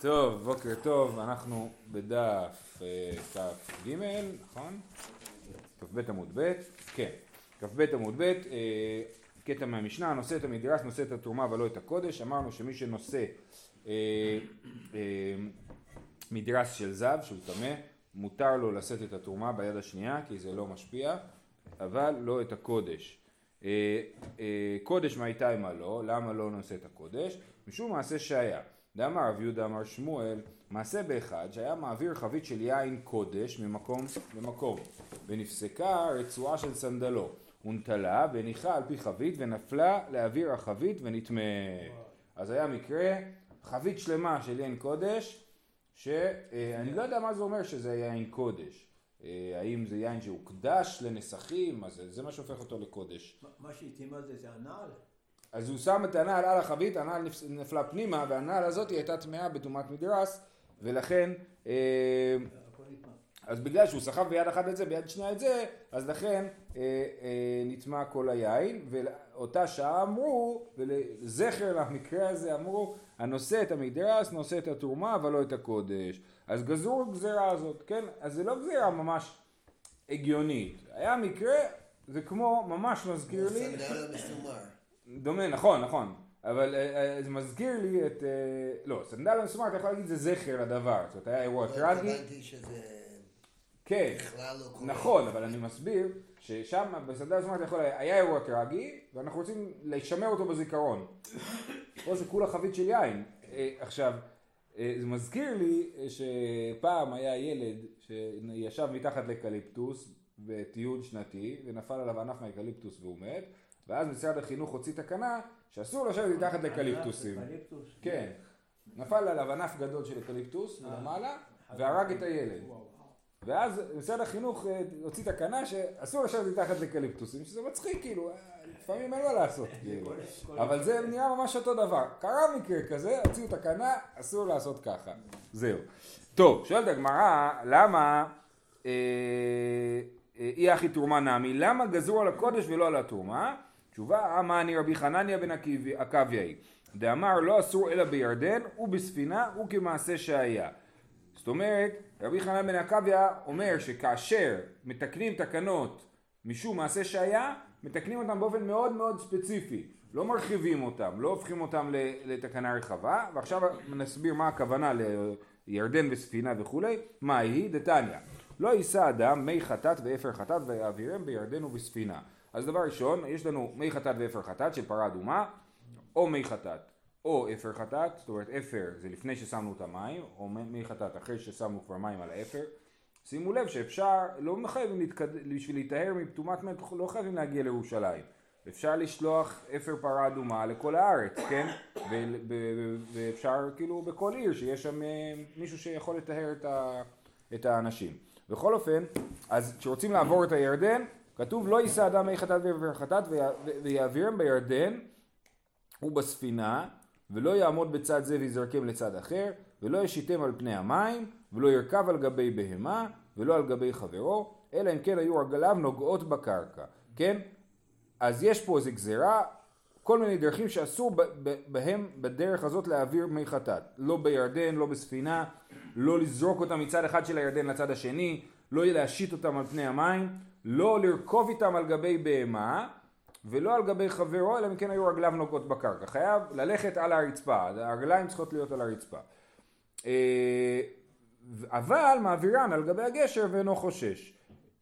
טוב, בוקר טוב, אנחנו בדף אה, כ"ג, נכון? כ"ב עמוד ב', כן, כ"ב עמוד ב', אה, קטע מהמשנה, נושא את המדרס, נושא את התרומה ולא את הקודש, אמרנו שמי שנושא אה, מדרס של זב, שהוא טמא, מותר לו לשאת את התרומה ביד השנייה, כי זה לא משפיע, אבל לא את הקודש. קודש מה הייתה מה לא, למה לא נושא את הקודש? משום מעשה שהיה. דאמר רב יהודה אמר שמואל, מעשה באחד שהיה מעביר חבית של יין קודש ממקום למקום, ונפסקה רצועה של סנדלו, ונטלה והניחה על פי חבית ונפלה לאוויר החבית ונטמא. אז היה מקרה, חבית שלמה של יין קודש, שאני לא יודע מה זה אומר שזה יין קודש. אה, האם זה יין שהוקדש לנסכים, אז זה מה שהופך אותו לקודש. מה שהתאימה זה זה הנעל? אז הוא שם את הנעל על החבית, הנעל נפלה פנימה, והנעל הזאת הייתה טמאה בטומאת מדרס, ולכן, אה, אז בגלל שהוא סחב ביד אחת את זה, ביד שנייה את זה, אז לכן אה, אה, נטמע כל היין, ואותה שעה אמרו, ולזכר למקרה הזה אמרו, הנושא את המדרס, נושא את התרומה, אבל לא את הקודש. אז גזרו גזירה הזאת, כן? אז זה לא גזירה ממש הגיונית. היה מקרה, זה כמו, ממש מזכיר לי... דומה, נכון, נכון. אבל אה, אה, זה מזכיר לי את... אה, לא, סנדל מסומר, אתה יכול להגיד זה זכר לדבר. זאת אומרת, היה אירוע לא טרגי. התכוונתי שזה... כן, לא נכון, אבל אני מסביר ששם בסנדל מסומר אתה יכול... היה אירוע טרגי, ואנחנו רוצים לשמר אותו בזיכרון. פה זה כולה חבית של יין. עכשיו, זה מזכיר לי שפעם היה ילד שישב מתחת לקליפטוס בטיול שנתי, ונפל עליו ענף מהאקליפטוס והוא מת. ואז משרד החינוך הוציא תקנה שאסור לשבת מתחת לקליפטוסים. כן. נפל עליו ענף גדול של אקליפטוס אה. מלמעלה והרג את הילד. ואז משרד החינוך אה, הוציא תקנה שאסור לשבת מתחת לקליפטוסים, שזה מצחיק כאילו, אה, לפעמים אין מה לעשות כאילו. אבל זה נראה ממש אותו דבר. קרה מקרה כזה, הוציאו תקנה, אסור לעשות ככה. זהו. טוב, שואלת הגמרא, למה אי אחי תרומה נמי, למה גזרו על הקודש ולא על התרומה? תשובה, אמר אני רבי חנניה בן עקביאי, דאמר לא אסור אלא בירדן ובספינה וכמעשה שהיה. זאת אומרת, רבי חנניה בן עקביה אומר שכאשר מתקנים תקנות משום מעשה שהיה, מתקנים אותם באופן מאוד מאוד ספציפי. לא מרחיבים אותם, לא הופכים אותם לתקנה רחבה, ועכשיו נסביר מה הכוונה לירדן וספינה וכולי, מה היא? דתניא. לא יישא אדם מי חטאת ואפר חטאת ויעבירם בירדן ובספינה. אז דבר ראשון, יש לנו מי חטאת ואפר חטאת של פרה אדומה, או מי חטאת או אפר חטאת, זאת אומרת אפר זה לפני ששמנו את המים, או מי חטאת אחרי ששמנו כבר מים על האפר. שימו לב שאפשר, לא חייבים להתקד... בשביל להיטהר מפטומת מת, לא חייבים להגיע לירושלים. אפשר לשלוח אפר פרה אדומה לכל הארץ, כן? ואפשר כאילו בכל עיר שיש שם אה, מישהו שיכול לטהר את. את האנשים. בכל אופן, אז כשרוצים לעבור את הירדן, כתוב לא יישא אדם מי חטאת ועבר חטאת ויעבירם בירדן ובספינה ולא יעמוד בצד זה ויזרקם לצד אחר ולא ישיתם על פני המים ולא ירכב על גבי בהמה ולא על גבי חברו אלא אם כן היו רגליו נוגעות בקרקע. כן? אז יש פה איזה גזירה כל מיני דרכים שאסור בהם בדרך הזאת להעביר מי חטאת. לא בירדן לא בספינה לא לזרוק אותם מצד אחד של הירדן לצד השני לא להשית אותם על פני המים לא לרכוב איתם על גבי בהמה ולא על גבי חברו, אלא אם כן היו רגליו נוגעות בקרקע. חייב ללכת על הרצפה, הרגליים צריכות להיות על הרצפה. אה, אבל מעבירן על גבי הגשר ואינו חושש.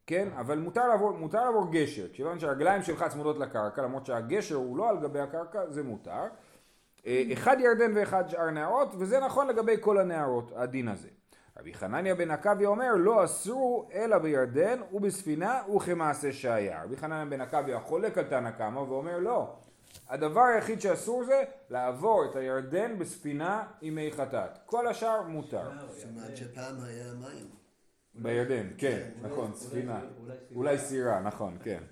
כן? אבל מותר לעבור, מותר לעבור גשר, כיוון שהרגליים שלך צמודות לקרקע, למרות שהגשר הוא לא על גבי הקרקע, זה מותר. אה, אחד ירדן ואחד שאר נערות, וזה נכון לגבי כל הנערות, הדין הזה. רבי חנניה בן עקביה אומר לא אסרו אלא בירדן ובספינה וכמעשה שהיה. רבי חנניה בן עקביה חולק על תנא קמא ואומר לא. הדבר היחיד שאסור זה לעבור את הירדן בספינה עם מי חטאת. כל השאר מותר. זאת שפעם היה מים. בירדן, כן, נכון, ספינה. אולי סירה, נכון, כן.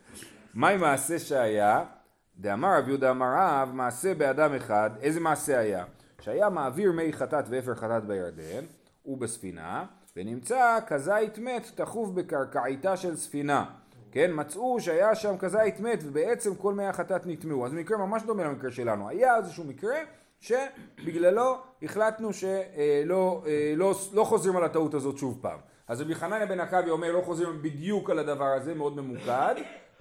מהי מעשה שהיה? דאמר רב יהודה אמר רב, מעשה באדם אחד, איזה מעשה היה? שהיה מעביר מי חטאת ואפר חטאת בירדן ובספינה, ונמצא כזית מת תחוב בקרקעיתה של ספינה. כן, מצאו שהיה שם כזית מת ובעצם כל מי החטאת נטמעו. אז מקרה ממש דומה למקרה שלנו. היה איזשהו מקרה שבגללו החלטנו שלא אה, לא, לא חוזרים על הטעות הזאת שוב פעם. אז רבי חנניה בן עכבי אומר לא חוזרים בדיוק על הדבר הזה, מאוד ממוקד,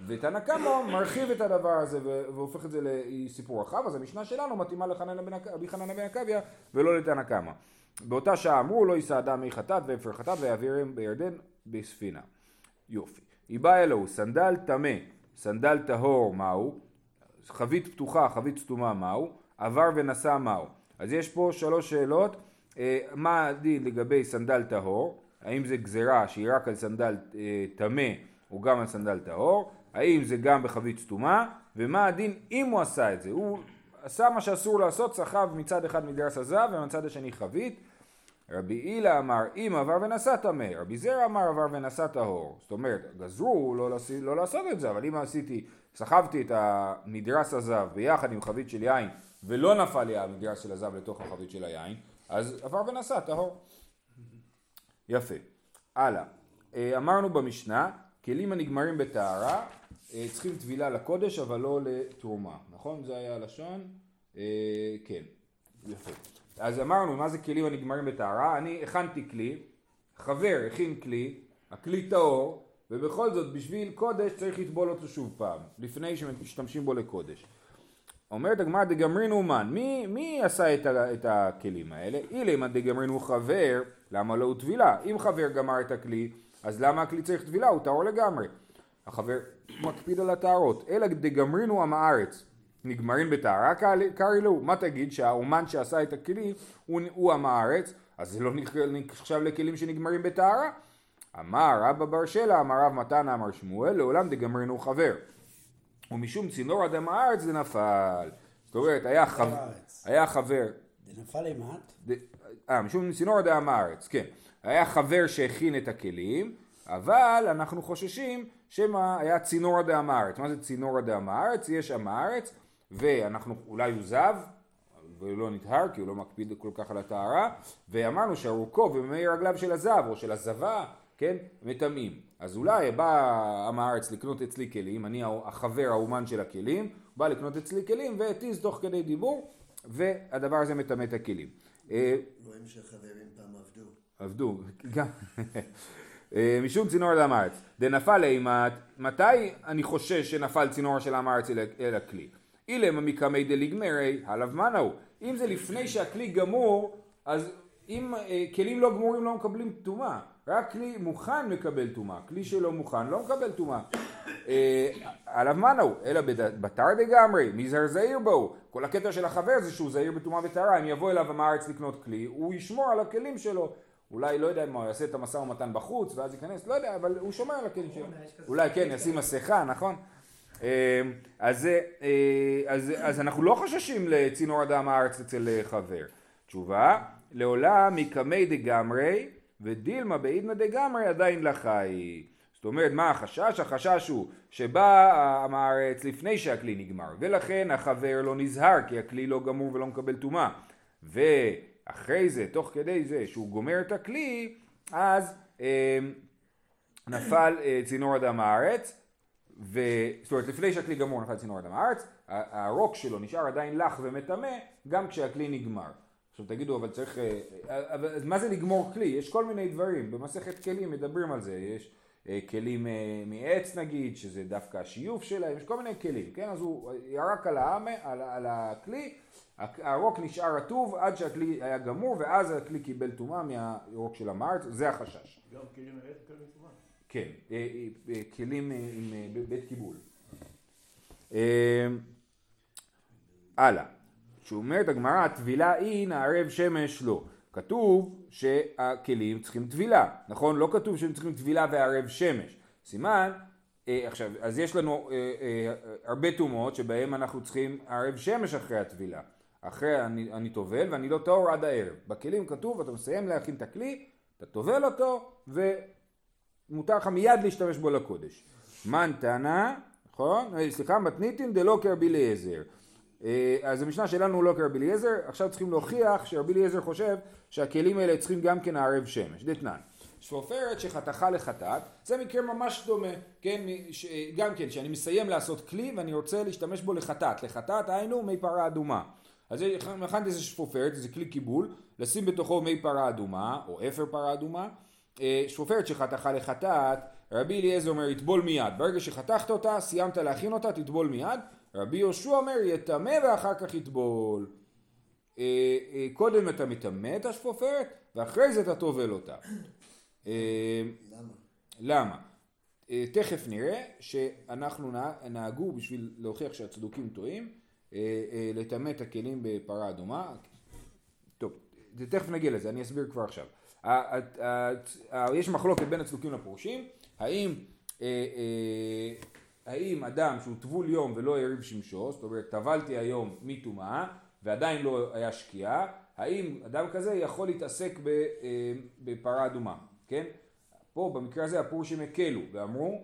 ותנא קמא מרחיב את הדבר הזה והופך את זה לסיפור רחב, אז המשנה שלנו מתאימה לרבי חנניה בן עכביה ולא לתנא קמא. באותה שעה אמרו לא יישא אדם מי חטאת ואפר חטאת ויעבירם בירדן בספינה. יופי. היא באה אלוהו, סנדל טמא, סנדל טהור מהו, חבית פתוחה, חבית סתומה מהו, עבר ונשא מהו. אז יש פה שלוש שאלות, אה, מה הדין לגבי סנדל טהור, האם זה גזירה שהיא רק על סנדל אה, טמא או גם על סנדל טהור, האם זה גם בחבית סתומה, ומה הדין אם הוא עשה את זה, הוא עשה מה שאסור לעשות, סחב מצד אחד מדרס הזב ומצד השני חבית, רבי אילא אמר אם עבר ונשא טמא, רבי זירא אמר עבר ונשא טהור. זאת אומרת, גזרו לא. לא לעשות את זה, אבל אם עשיתי, סחבתי את המדרס הזב ביחד עם חבית של יין ולא נפל לי המדרס של הזב לתוך החבית של היין, אז עבר ונשא טהור. יפה. הלאה. אה, אמרנו במשנה, כלים הנגמרים בטהרה צריכים טבילה לקודש אבל לא לתרומה, נכון? זה היה הלשון? אה, כן. יפה. אז אמרנו מה זה כלים הנגמרים בטהרה, אני הכנתי כלי, חבר הכין כלי, הכלי טהור, ובכל זאת בשביל קודש צריך לטבול אותו שוב פעם, לפני שמשתמשים בו לקודש. אומרת הגמרא דגמרינו אומן, מי, מי עשה את, ה, את הכלים האלה? אילמה דגמרינו חבר, למה לא הוא טבילה? אם חבר גמר את הכלי, אז למה הכלי צריך טבילה? הוא טהור לגמרי. החבר מקפיד על הטהרות. אלא דגמרינו עם הארץ, נגמרים בטהרה קרעי לו, מה תגיד שהאומן שעשה את הכלי הוא, הוא עם הארץ, אז זה לא נחשב לכלים שנגמרים בטהרה? אמר רבא בר שלה, אמר רב מתנה, אמר שמואל, לעולם דגמרנו חבר. ומשום צינור אדם הארץ זה נפל. זאת אומרת, היה, חב... היה חבר... זה נפל למט? אה, משום צינור אדם הארץ, כן. היה חבר שהכין את הכלים, אבל אנחנו חוששים שמא היה צינור אדם הארץ. מה זה צינור אדם הארץ? יש עם הארץ, ואנחנו, אולי הוא זב, ולא נטהר כי הוא לא מקפיד כל כך על הטהרה, ואמרנו שארוכו וממי רגליו של הזב או של הזבה, כן, מטמאים. אז אולי בא עם הארץ לקנות אצלי כלים, אני החבר האומן של הכלים, בא לקנות אצלי כלים והתיז תוך כדי דיבור, והדבר הזה מטמא את הכלים. אה, רואים שהחברים פעם עבדו. עבדו, גם. אה, משום צינור אל הארץ. דנפל אימת, מתי אני חושש שנפל צינור של עם הארץ אל הכלי? אילמה מקמי דליגמרי, עליו מנאו. אם זה לפני שהכלי גמור, אז אם אה, כלים לא גמורים לא מקבלים טומאה. רק כלי מוכן מקבל טומאה. כלי שלא מוכן לא מקבל טומאה. אה, עליו מנאו, אלא בתר דגמרי, מי זהר זהיר בו. כל הקטע של החבר זה שהוא זהיר בטומאה וטהרה. אם יבוא אליו עם הארץ לקנות כלי, הוא ישמור על הכלים שלו. אולי, לא יודע מה, הוא יעשה את המשא ומתן בחוץ ואז ייכנס, לא יודע, אבל הוא שומר על הכלים שלו. אולי כן, ישים מסכה, נכון? אמ, אז, אה, אז, אז אנחנו לא חוששים לצינור אדם הארץ אצל אה, חבר. תשובה, לעולם מקמי דגמרי ודילמה בעידנא דגמרי עדיין לחי. זאת אומרת, מה החשש? החשש הוא שבא הארץ לפני שהכלי נגמר, ולכן החבר לא נזהר כי הכלי לא גמור ולא מקבל טומאה. ואחרי זה, תוך כדי זה שהוא גומר את הכלי, אז אה, נפל אה, צינור אדם הארץ, ו... זאת אומרת לפני שהכלי גמור נפל צינור אדם הארץ, הרוק שלו נשאר עדיין לח ומטמא גם כשהכלי נגמר. עכשיו תגידו אבל צריך, אה, אבל מה זה לגמור כלי? יש כל מיני דברים, במסכת כלים מדברים על זה, יש אה, כלים אה, מעץ נגיד, שזה דווקא השיוף שלהם, יש כל מיני כלים, כן? אז הוא ירק על, העם, על, על הכלי, הרוק נשאר רטוב עד שהכלי היה גמור ואז הכלי קיבל טומאה מהרוק של המארץ, זה החשש. גם כלים מעץ מקבלים טומאה? כן, אה, אה, אה, כלים עם בית קיבול. הלאה, שאומרת הגמרא, הטבילה היא נערב שמש לא. כתוב שהכלים צריכים טבילה, נכון? לא כתוב שהם צריכים טבילה וערב שמש. סימן, עכשיו, אז יש לנו הרבה טומאות שבהם אנחנו צריכים ערב שמש אחרי הטבילה. אחרי אני, אני טובל ואני לא טהור עד הערב. בכלים כתוב, אתה מסיים להכין את הכלי, אתה טובל אותו, ו... מותר לך מיד להשתמש בו לקודש. מן טענה, נכון? סליחה, מתניתין דלא כרבי אליעזר. אה, אז המשנה שלנו הוא לא כרבי אליעזר, עכשיו צריכים להוכיח שרבי אליעזר חושב שהכלים האלה צריכים גם כן ערב שמש, דתנן. שפופרת שחתכה לחטאת, זה מקרה ממש דומה, כן, ש... גם כן, שאני מסיים לעשות כלי ואני רוצה להשתמש בו לחטאת, לחטאת היינו מי פרה אדומה. אז הכנתי איזה שפופרת, איזה כלי קיבול, לשים בתוכו מי פרה אדומה, או אפר פרה אדומה, אה, שפופרת שחתכה לחטאת, רבי אליעזר אומר יטבול מיד, ברגע שחתכת אותה, סיימת להכין אותה, תטבול מיד, רבי יהושע אומר יטמא ואחר כך יטבול. אה, אה, קודם אתה מטמא את השפופרת, ואחרי זה אתה טובל אותה. למה? למה? תכף נראה שאנחנו נהגו בשביל להוכיח שהצדוקים טועים, לטמא את הכלים בפרה אדומה. טוב, תכף נגיע לזה, אני אסביר כבר עכשיו. יש מחלוקת בין הצדוקים לפרושים, האם, אה, אה, האם אדם שהוא טבול יום ולא הריב שמשו, זאת אומרת טבלתי היום מטומאה ועדיין לא היה שקיעה, האם אדם כזה יכול להתעסק אה, בפרה אדומה, כן? פה במקרה הזה הפרושים הקלו ואמרו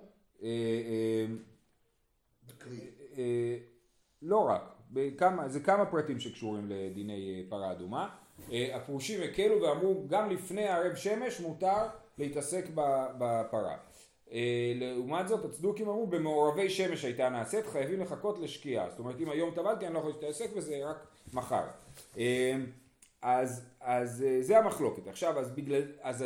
לא רק, בכמה, זה כמה פרטים שקשורים לדיני פרה אדומה. אה, הפרושים הקלו ואמרו גם לפני ערב שמש מותר להתעסק בפרה. אה, לעומת זאת הצדוקים אמרו במעורבי שמש הייתה נעשית חייבים לחכות לשקיעה. זאת אומרת אם היום טבלתי אני לא יכול להתעסק בזה רק מחר. אה, אז, אז זה המחלוקת. עכשיו אז בגלל אז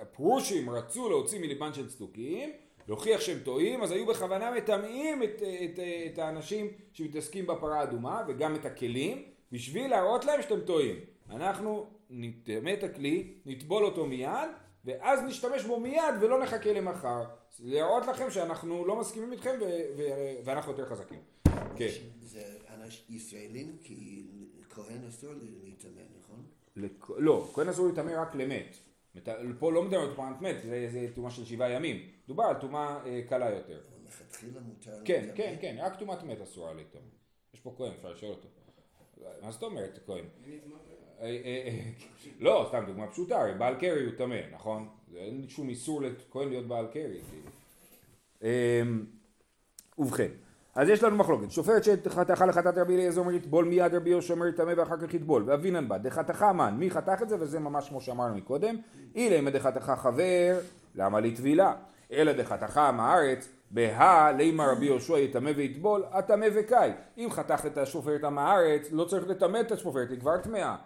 הפרושים רצו להוציא מליבן של צדוקים להוכיח שהם טועים אז היו בכוונה מטמאים את, את, את האנשים שמתעסקים בפרה האדומה וגם את הכלים בשביל להראות להם שאתם טועים אנחנו נטמא את הכלי, נטבול אותו מיד, ואז נשתמש בו מיד ולא נחכה למחר. להראות לכם שאנחנו לא מסכימים איתכם ואנחנו יותר חזקים. כן. זה ישראלים כי כהן אסור להיטמא, נכון? לא, כהן אסור להיטמא רק למת. פה לא מדבר על טומאת מת, זה טומאה של שבעה ימים. דובר על טומאה אה, קלה יותר. מלכתחילה מותר כן, כן, כן, רק טומאת מת אסורה להיטמא. יש פה כהן, אפשר לשאול אותו. מה זאת אומרת כהן? אה, אה, לא, סתם דוגמה פשוטה, הרי בעל קרי הוא טמא, נכון? אין שום איסור לכהן להיות בעל קרי. כאילו. אמ, ובכן, אז יש לנו מחלוקת, שופט שחתכה לחטאת רבי אליעזר אומר יטבול מיד רבי יהושע אומר יטמא ואחר כך יטבול, ואבינן בה, דחתך מן, מי חתך את זה וזה ממש כמו שאמרנו מקודם, אילא דחתך חבר, למה לטבילה? אלא דחתך עם הארץ, בהא לימה רבי יהושע יטמא ויטבול, הטמא וקאי. אם חתך את השופרת הארץ, לא צריך לטמא את השופרת, היא כבר טמאה.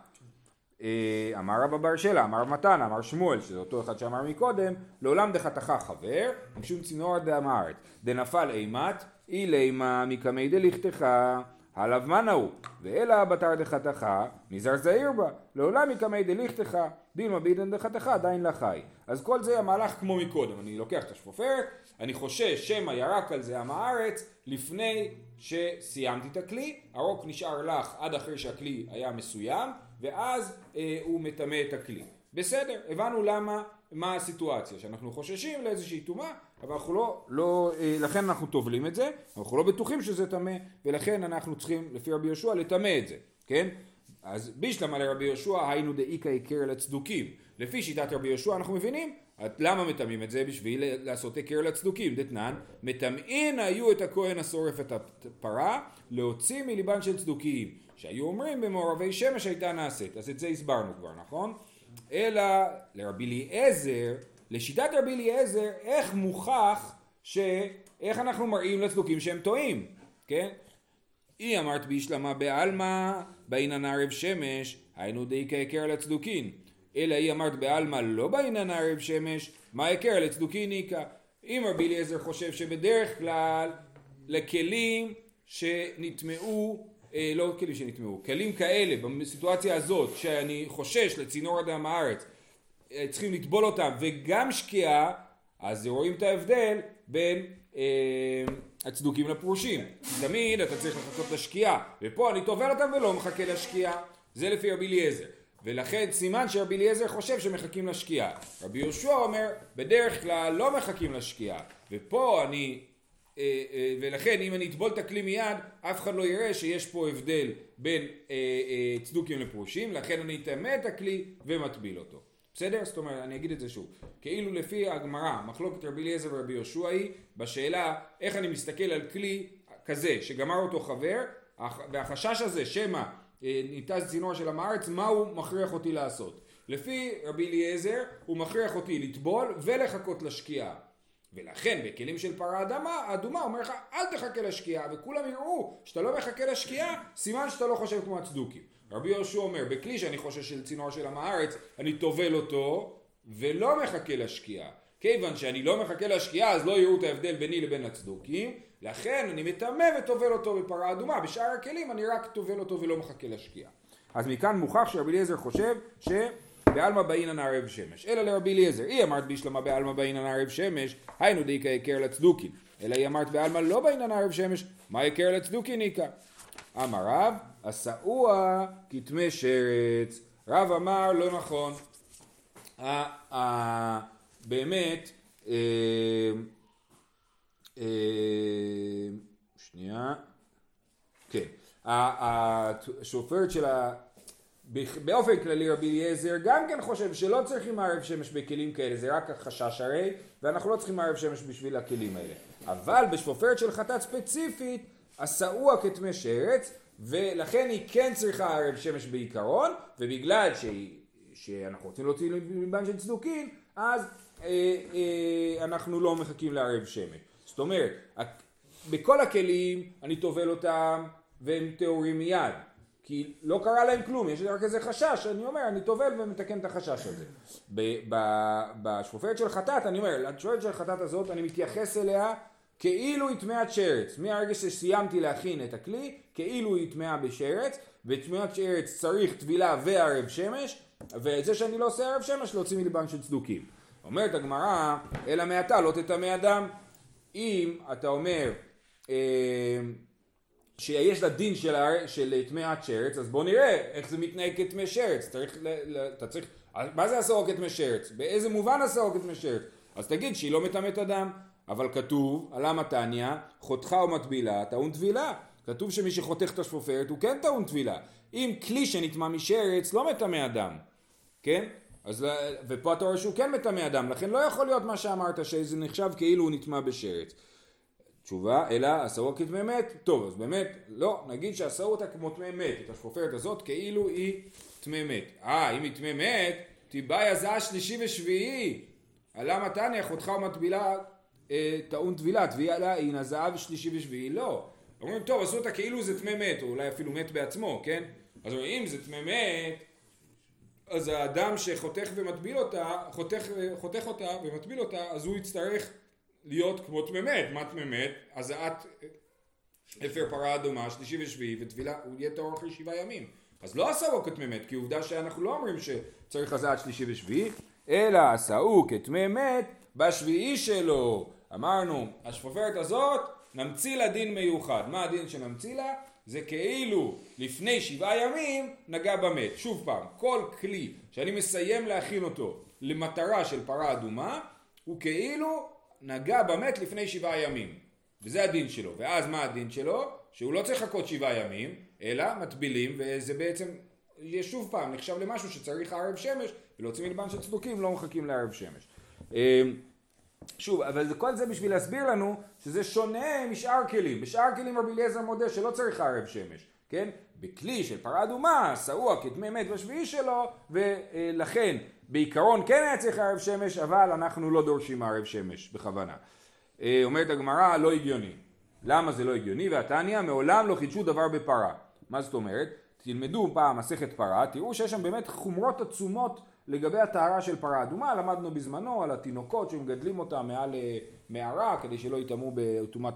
אה, אמר רבא בר שלה, אמר מתן, אמר שמואל, שזה אותו אחד שאמר מקודם, לעולם דחתך חבר, משום צינור דאמרת, דנפל אימת, אילימה מקמי דליכתך, עליו מה נהוא, ואלא בתר דחתך, נזהר זעיר בה, לעולם מקמי דליכתך, דילמה בידן דחתך, עדיין לחי. אז כל זה המהלך כמו מקודם, אני לוקח את השפופרת, אני חושש שמא ירק על זה עם הארץ, לפני שסיימתי את הכלי, הרוק נשאר לך עד אחרי שהכלי היה מסוים, ואז אה, הוא מטמא את הכלי. בסדר, הבנו למה, מה הסיטואציה, שאנחנו חוששים לאיזושהי טומאה, אבל אנחנו לא, לא, אה, לכן אנחנו טובלים את זה, אנחנו לא בטוחים שזה טמא, ולכן אנחנו צריכים, לפי רבי יהושע, לטמא את זה, כן? אז בישלמה לרבי יהושע היינו דאיכא היכר לצדוקים. לפי שיטת רבי יהושע אנחנו מבינים למה מטמאים את זה? בשביל לעשות היכר לצדוקים. דתנן, מטמאין היו את הכהן השורף את הפרה, להוציא מליבן של צדוקים. שהיו אומרים במעורבי שמש הייתה נעשית. אז את זה הסברנו כבר, נכון? אלא לרבי אליעזר, לשיטת רבי אליעזר, איך מוכח ש... איך אנחנו מראים לצדוקים שהם טועים, כן? היא אמרת בישלמה בעלמא, באינן ערב שמש, היינו די כהיכר לצדוקין. אלא היא אמרת בעלמא לא באינן ערב שמש, מה היכר לצדוקין איכא. אם רבי אליעזר חושב שבדרך כלל לכלים שנטמעו אה, לא כלים שנטמעו, כלים כאלה בסיטואציה הזאת שאני חושש לצינור אדם הארץ אה, צריכים לטבול אותם וגם שקיעה אז רואים את ההבדל בין אה, הצדוקים לפרושים. תמיד אתה צריך לחכות לשקיעה ופה אני טובל אותם ולא מחכה לשקיעה. זה לפי רבי אליעזר ולכן סימן שרבי אליעזר חושב שמחכים לשקיעה. רבי יהושע אומר בדרך כלל לא מחכים לשקיעה. ופה אני אה, אה, ולכן אם אני אטבול את הכלי מיד אף אחד לא יראה שיש פה הבדל בין אה, צדוקים לפרושים לכן אני אטמא את הכלי ומטביל אותו. בסדר? זאת אומרת אני אגיד את זה שוב. כאילו לפי הגמרא מחלוקת רבי אליעזר ורבי יהושע היא בשאלה איך אני מסתכל על כלי כזה שגמר אותו חבר והחשש הזה שמא ניתז צינור של עם הארץ מה הוא מכריח אותי לעשות לפי רבי אליעזר הוא מכריח אותי לטבול ולחכות לשקיעה ולכן בכלים של פרה אדמה, אדומה אומר לך אל תחכה לשקיעה וכולם יראו שאתה לא מחכה לשקיעה סימן שאתה לא חושב כמו הצדוקים. רבי יהושע אומר בכלי שאני חושש של צינור של עם הארץ אני טובל אותו ולא מחכה לשקיעה. כיוון שאני לא מחכה לשקיעה אז לא יראו את ההבדל ביני לבין הצדוקים לכן אני מטמא וטובל אותו בפרה אדומה בשאר הכלים אני רק טובל אותו ולא מחכה לשקיעה. אז מכאן מוכח שרבי אליעזר חושב ש... בעלמא באינן ערב שמש. אלא לרבי אליעזר, היא אמרת בישלמה בעלמא באינן ערב שמש, היינו דאיכא יקר לצדוקין. אלא היא אמרת בעלמא לא באינן ערב שמש, מה יקר לצדוקין איכא? אמר רב, עשאוה כתמי שרץ. רב אמר לא נכון. באמת, אה, שנייה, כן, השופרת של ה... באופן כללי רבי אליעזר גם כן חושב שלא צריכים מערב שמש בכלים כאלה, זה רק החשש הרי, ואנחנו לא צריכים מערב שמש בשביל הכלים האלה. אבל בשפופרת של חטאת ספציפית, עשאוה כתמי שרץ, ולכן היא כן צריכה ערב שמש בעיקרון, ובגלל שהיא, שאנחנו רוצים להוציא ליבן של צדוקין, אז אה, אה, אנחנו לא מחכים לערב שמש. זאת אומרת, בכל הכלים אני טובל אותם והם טהורים מיד. כי לא קרה להם כלום, יש רק איזה חשש, אני אומר, אני טובל ומתקן את החשש הזה. בשופרת של חטאת, אני אומר, לשופרת של חטאת הזאת, אני מתייחס אליה כאילו היא טמאת שרץ. מהרגע שסיימתי להכין את הכלי, כאילו היא טמאה בשרץ, וטמאת שרץ צריך טבילה וערב שמש, ואת זה שאני לא עושה ערב שמש, להוציא מליבם של צדוקים. אומרת הגמרא, אלא מעתה לא תטמא אדם. אם אתה אומר, אה, שיש לה דין של. של טמאת שרץ, אז בוא נראה איך זה מתנהג כטמא שרץ. צריך. אתה צריך, מה זה עשור כטמא שרץ? באיזה מובן עשור כטמא שרץ? אז תגיד שהיא לא מטמאת אדם. אבל כתוב, עלה תניא, חותכה ומטבילה, טעון טבילה. כתוב שמי שחותך את השפופרת הוא כן טעון טבילה. אם כלי שנטמע משרץ לא מטמא אדם, כן? אז, ופה אתה רואה שהוא כן מטמא אדם, לכן לא יכול להיות מה שאמרת שזה נחשב כאילו הוא נטמע בשרץ. תשובה, אלא עשרו כטמא מת, טוב אז באמת, לא, נגיד שעשו אותה כמו טמא מת, את השפופרת הזאת כאילו היא טמא מת. אה, אם היא טמא מת, תיבאי הזעה שלישי ושביעי. עלה מתניא, חותך ומטבילה אה, טעון טבילה, טבילה היא הזהב שלישי ושביעי, לא. אומרים, טוב, עשו אותה כאילו זה טמא מת, או אולי אפילו מת בעצמו, כן? אז אומרים, אם זה טמא מת, אז האדם שחותך ומטביל אותה, חותך, חותך אותה ומטביל אותה, אז הוא יצטרך להיות כמו תממת, מה תממת? אז את אפר פרה אדומה, שלישי ושביעי, וטבילה, הוא יהיה טהור אחרי שבעה ימים. אז לא עשאו כתממת, כי עובדה שאנחנו לא אומרים שצריך לזעת שלישי ושביעי, אלא עשאו כתממת בשביעי שלו. אמרנו, השפופרת הזאת, נמציא לה דין מיוחד. מה הדין שנמציא לה? זה כאילו לפני שבעה ימים נגע במת. שוב פעם, כל כלי שאני מסיים להכין אותו למטרה של פרה אדומה, הוא כאילו נגע במת לפני שבעה ימים. וזה הדין שלו. ואז מה הדין שלו? שהוא לא צריך לחכות שבעה ימים, אלא מטבילים, וזה בעצם, שוב פעם, נחשב למשהו שצריך ערב שמש, ולהוציא מלבן של צדוקים לא מחכים לערב שמש. שוב, אבל כל זה בשביל להסביר לנו שזה שונה משאר כלים. בשאר כלים רבי אליעזר מודה שלא צריך ערב שמש, כן? בכלי של פרה אדומה, שרוע כדמי מת בשביעי שלו, ולכן בעיקרון כן היה צריך ערב שמש, אבל אנחנו לא דורשים ערב שמש בכוונה. אה, אומרת הגמרא, לא הגיוני. למה זה לא הגיוני? והתניא, מעולם לא חידשו דבר בפרה. מה זאת אומרת? תלמדו פעם מסכת פרה, תראו שיש שם באמת חומרות עצומות לגבי הטהרה של פרה אדומה, למדנו בזמנו על התינוקות שמגדלים אותה מעל אה, מערה כדי שלא יטמאו בטומאת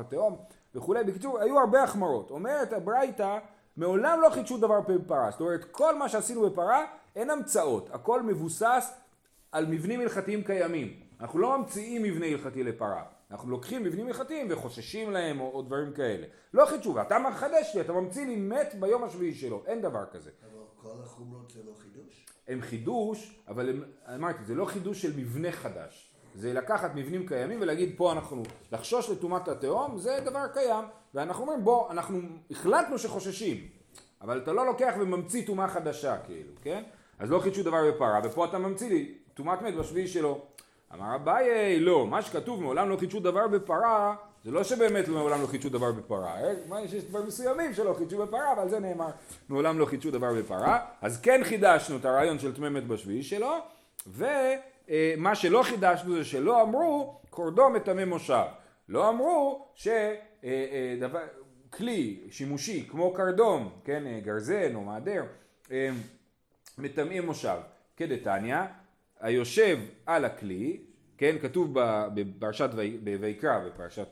התהום וכולי. בקיצור, היו הרבה החמרות. אומרת הברייתא, מעולם לא חידשו דבר בפרה. זאת אומרת, כל מה שעשינו בפרה אין המצאות, הכל מבוסס על מבנים הלכתיים קיימים. אנחנו לא ממציאים מבנה הלכתי לפרה. אנחנו לוקחים מבנים הלכתיים וחוששים להם או, או דברים כאלה. לא חידשו, ואתה מחדש לי, אתה ממציא לי מת ביום השביעי שלו, אין דבר כזה. אבל כל החומרות זה לא חידוש? הם חידוש, אבל הם, אמרתי, זה לא חידוש של מבנה חדש. זה לקחת מבנים קיימים ולהגיד פה אנחנו, לחשוש לטומאת התהום זה דבר קיים. ואנחנו אומרים בוא אנחנו החלטנו שחוששים. אבל אתה לא לוקח וממציא טומאה חדשה כאילו כן? אז לא חידשו דבר בפרה ופה אתה ממציא לי טומאת מת בשביעי שלו. אמר אביי לא מה שכתוב מעולם לא חידשו דבר בפרה זה לא שבאמת מעולם לא חידשו דבר בפרה, אה? יש דברים מסוימים שלא חידשו בפרה, אבל זה נאמר מעולם לא חידשו דבר בפרה, אז כן חידשנו את הרעיון של תממת בשביעי שלו, ומה שלא חידשנו זה שלא אמרו קורדו מטמא מושב. לא אמרו שכלי שימושי כמו קרדום, כן, אה, גרזן או מעדר, אה, מטמא מושב. כדתניא, היושב על הכלי, כן, כתוב בפרשת ויקרא, בפרשת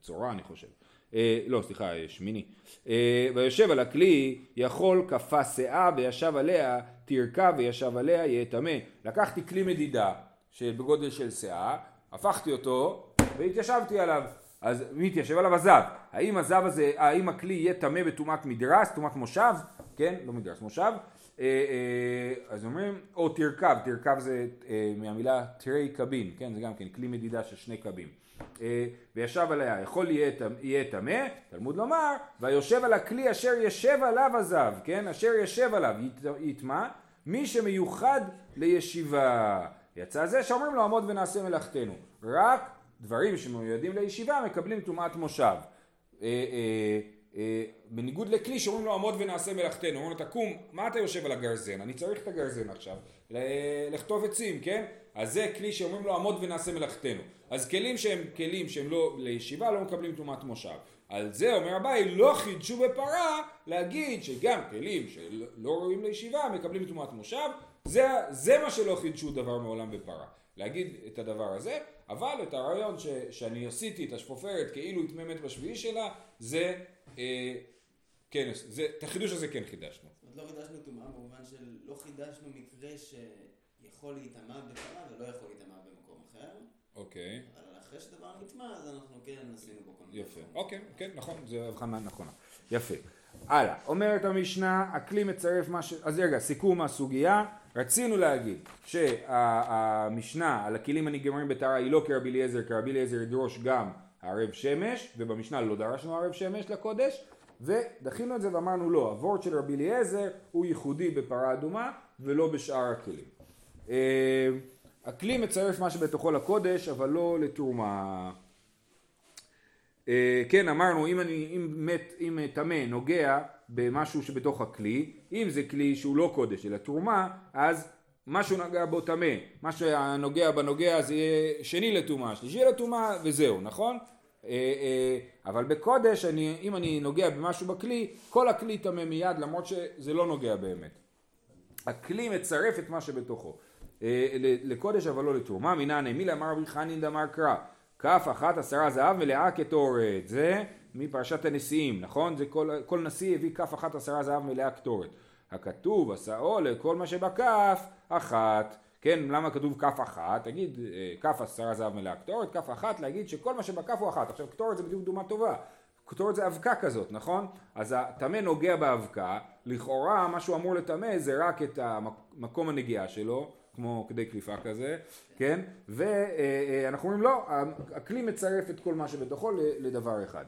צורה אני חושב, אה, לא סליחה שמיני, אה, ויושב על הכלי יכול כפה שאה וישב עליה תרכה וישב עליה יהיה טמא לקחתי כלי מדידה שבגודל של שאה הפכתי אותו והתיישבתי עליו אז מי התיישב עליו? הזב. האם הזב הזה, האם הכלי יהיה טמא בטומאת מדרס, טומאת מושב, כן? לא מדרס, מושב. אה, אה, אז אומרים, או תרכב, תרכב זה אה, מהמילה תרי קבין, כן? זה גם כן כלי מדידה של שני קבים. וישב עליה, יכול יהיה טמא, תלמוד לומר, ויושב על הכלי אשר ישב עליו עזב, כן? אשר ישב עליו, יטמע, מי שמיוחד לישיבה. יצא זה שאומרים לו עמוד ונעשה מלאכתנו. רק דברים שמיועדים לישיבה מקבלים טומאת מושב. אה, בניגוד לכלי שאומרים לו עמוד ונעשה מלאכתנו, אומרים לו תקום, מה אתה יושב על הגרזן? אני צריך את הגרזן עכשיו, לכתוב עצים, כן? אז זה כלי שאומרים לו עמוד ונעשה מלאכתנו. אז כלים שהם כלים שהם לא לישיבה לא מקבלים טומאת מושב. על זה אומר אביי לא חידשו בפרה להגיד שגם כלים שלא ראויים לישיבה מקבלים טומאת מושב זה, זה מה שלא חידשו דבר מעולם בפרה. להגיד את הדבר הזה, אבל את הרעיון ש, שאני עשיתי את השפופרת כאילו היא תממת בשביעי שלה זה כן, זה, את החידוש הזה כן חידשנו. זאת אומרת לא חידשנו טומאה במובן של לא חידשנו מקרה שיכול להיטמע בפרה ולא יכול להיטמע במקום אחר. אוקיי. אבל אחרי שדבר נטמע אז אנחנו כן עשינו בו כל מיני יפה, אוקיי, כן, נכון, זו הבחנה נכונה. יפה. הלאה, אומרת המשנה, הכלי מצרף מה ש... אז רגע, סיכום הסוגיה, רצינו להגיד שהמשנה על הכלים הנגמרים בטהרה היא לא כרבי אליעזר, כרבי אליעזר ידרוש גם ערב שמש, ובמשנה לא דרשנו ערב שמש לקודש, ודחינו את זה ואמרנו לא, הוורד של רבי אליעזר הוא ייחודי בפרה אדומה ולא בשאר הכלים. אה, הכלי מצרף מה שבתוכו לקודש, אבל לא לתרומה. אה, כן, אמרנו, אם אני, אם מת, אם טמא נוגע במשהו שבתוך הכלי, אם זה כלי שהוא לא קודש אלא תרומה, אז משהו נגע בו טמא, מה שנוגע בנוגע זה יהיה שני לטומאה, שלישי לטומאה וזהו, נכון? אה, אה, אבל בקודש, אני, אם אני נוגע במשהו בכלי, כל הכלי טמא מיד למרות שזה לא נוגע באמת. הכלי מצרף את מה שבתוכו. אה, לקודש אבל לא לתרומה, מנעני מילה אמר רבי חנין דמר קרא, כף אחת עשרה זהב מלאה קטורת, זה מפרשת הנשיאים, נכון? זה כל, כל נשיא הביא כף אחת עשרה זהב מלאה קטורת. הכתוב עשאו לכל מה שבכף אחת, כן, למה כתוב כף אחת? תגיד אה, כף עשרה זהב מלאה קטורת, כף אחת, להגיד שכל מה שבכף הוא אחת. עכשיו קטורת זה בדיוק דוגמה טובה. קטורת זה אבקה כזאת, נכון? אז הטמא נוגע באבקה, לכאורה מה שהוא אמור לטמא זה רק את המקום הנגיעה שלו, כמו כדי קליפה כזה, כן? ואנחנו אומרים לא, הכלי מצרף את כל מה שבתוכו לדבר אחד.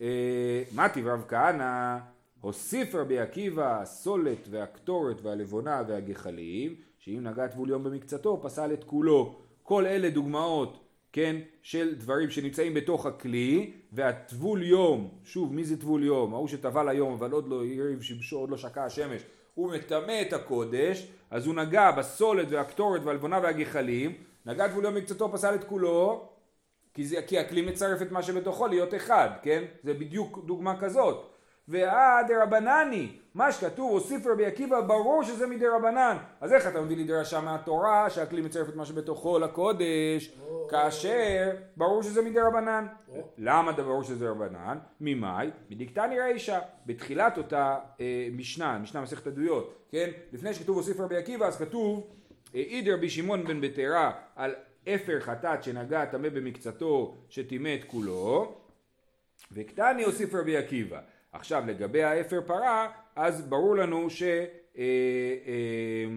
אה, מתי ורב כהנא הוסיף רבי עקיבא הסולת והקטורת והלבונה והגחלים שאם נגע טבול יום במקצתו פסל את כולו. כל אלה דוגמאות, כן, של דברים שנמצאים בתוך הכלי והטבול יום, שוב מי זה טבול יום? ההוא שטבל היום אבל עוד לא הריב שבשו, עוד לא שקע השמש הוא מטמא את הקודש, אז הוא נגע בסולת והקטורת והלבונה והגחלים, נגע טבול יום מקצתו פסל את כולו, כי, זה, כי הכלי מצרף את מה שבתוכו להיות אחד, כן? זה בדיוק דוגמה כזאת. ואה דרבנני, מה שכתוב הוסיף רבי עקיבא ברור שזה מדי רבנן. אז איך אתה מביא לי דרשה מהתורה שהכלי מצרף את מה שבתוכו לקודש, כאשר ברור שזה מדי רבנן. למה זה ברור שזה רבנן? ממאי? מדיקתני רישא. בתחילת אותה אה, משנה, משנה מסכת עדויות, כן? לפני שכתוב הוסיף רבי עקיבא אז כתוב אידר רבי שמעון בן בטרה על אפר חטאת שנגע טמא במקצתו שטימא את כולו וקטני הוסיף רבי עקיבא עכשיו לגבי האפר פרה, אז ברור לנו ש... אה, אה,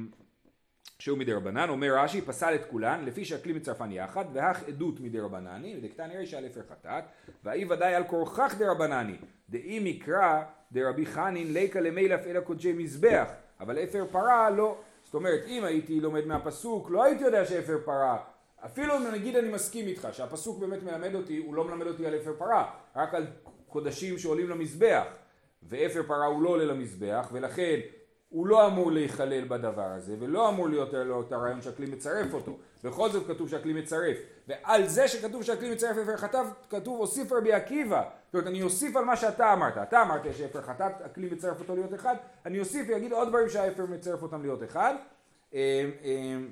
שהוא מדי רבנן, אומר רש"י, פסל את כולן, לפי שהכלי מצרפן יחד, והך עדות מדי רבנני, ודקתני רישא על אפר חטאת, והאי ודאי על כורכך דרבנני, דאי מקרא דרבי חנין ליקה למילף אלא קודשי מזבח, אבל אפר פרה לא. זאת אומרת, אם הייתי לומד מהפסוק, לא הייתי יודע שאפר פרה, אפילו אם נגיד אני מסכים איתך, שהפסוק באמת מלמד אותי, הוא לא מלמד אותי על אפר פרה, רק על קודשים שעולים למזבח, ואפר פרה הוא לא עולה למזבח, ולכן הוא לא אמור להיכלל בדבר הזה, ולא אמור להיות לו את הרעיון שהכלי מצרף אותו. בכל זאת כתוב שהכלי מצרף. ועל זה שכתוב שהכלי מצרף אפר חטאת, כתוב הוסיף רבי עקיבא. זאת אומרת, אני אוסיף על מה שאתה אמרת. אתה אמרת שאפר חטאת, הכלי מצרף אותו להיות אחד, אני אוסיף ואגיד עוד דברים שהאפר מצרף אותם להיות אחד. אמ, אמ,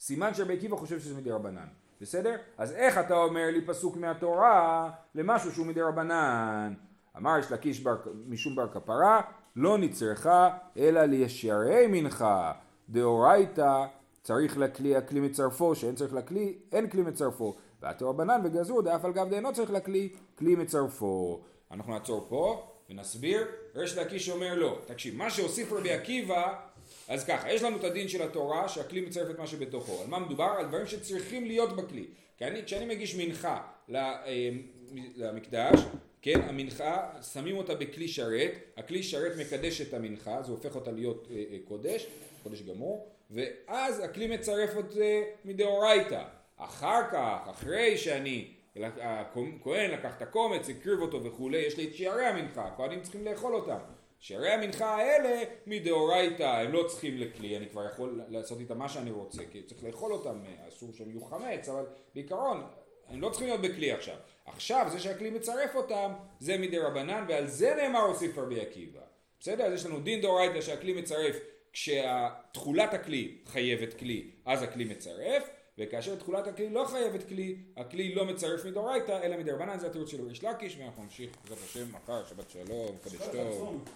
סימן שרבי עקיבא חושב שזה מדי רבנן. בסדר? אז איך אתה אומר לי פסוק מהתורה למשהו שהוא מדי רבנן? אמר יש לקיש בר, משום בר כפרה, לא נצרכה אלא לישרי מנחה. דאורייתא צריך לכלי הכלי מצרפו, שאין צריך לכלי, אין כלי מצרפו. ואתו רבנן וגזרו דאף על גב דאינו צריך לכלי, כלי מצרפו. אנחנו נעצור פה ונסביר. ריש לקיש אומר לא. תקשיב, מה שהוסיף רבי עקיבא אז ככה, יש לנו את הדין של התורה שהכלי מצרף את מה שבתוכו. על מה מדובר? על דברים שצריכים להיות בכלי. כי אני, כשאני מגיש מנחה אה, למקדש, כן, המנחה, שמים אותה בכלי שרת, הכלי שרת מקדש את המנחה, זה הופך אותה להיות אה, אה, קודש, קודש גמור, ואז הכלי מצרף את זה מדאורייתא. אחר כך, אחרי שאני, הכהן לקח את הקומץ, הקריב אותו וכולי, יש לי את שערי המנחה, הכהנים צריכים לאכול אותם. שערי המנחה האלה מדאורייתא הם לא צריכים לכלי, אני כבר יכול לעשות איתם מה שאני רוצה, כי צריך לאכול אותם, אסור שהם יהיו חמץ, אבל בעיקרון הם לא צריכים להיות בכלי עכשיו. עכשיו זה שהכלי מצרף אותם זה מדי רבנן ועל זה נאמר הוסיף רבי עקיבא. בסדר? אז יש לנו דין דאורייתא שהכלי מצרף כשתכולת הכלי חייבת כלי אז הכלי מצרף וכאשר תכולת הכלי לא חייבת כלי, הכלי לא מצרף מדאורייתא, אלא מדרבנן, זה התירוץ של ריש לקיש, ואנחנו נמשיך, בעזרת השם, מחר, שבת שלום, קדש טוב.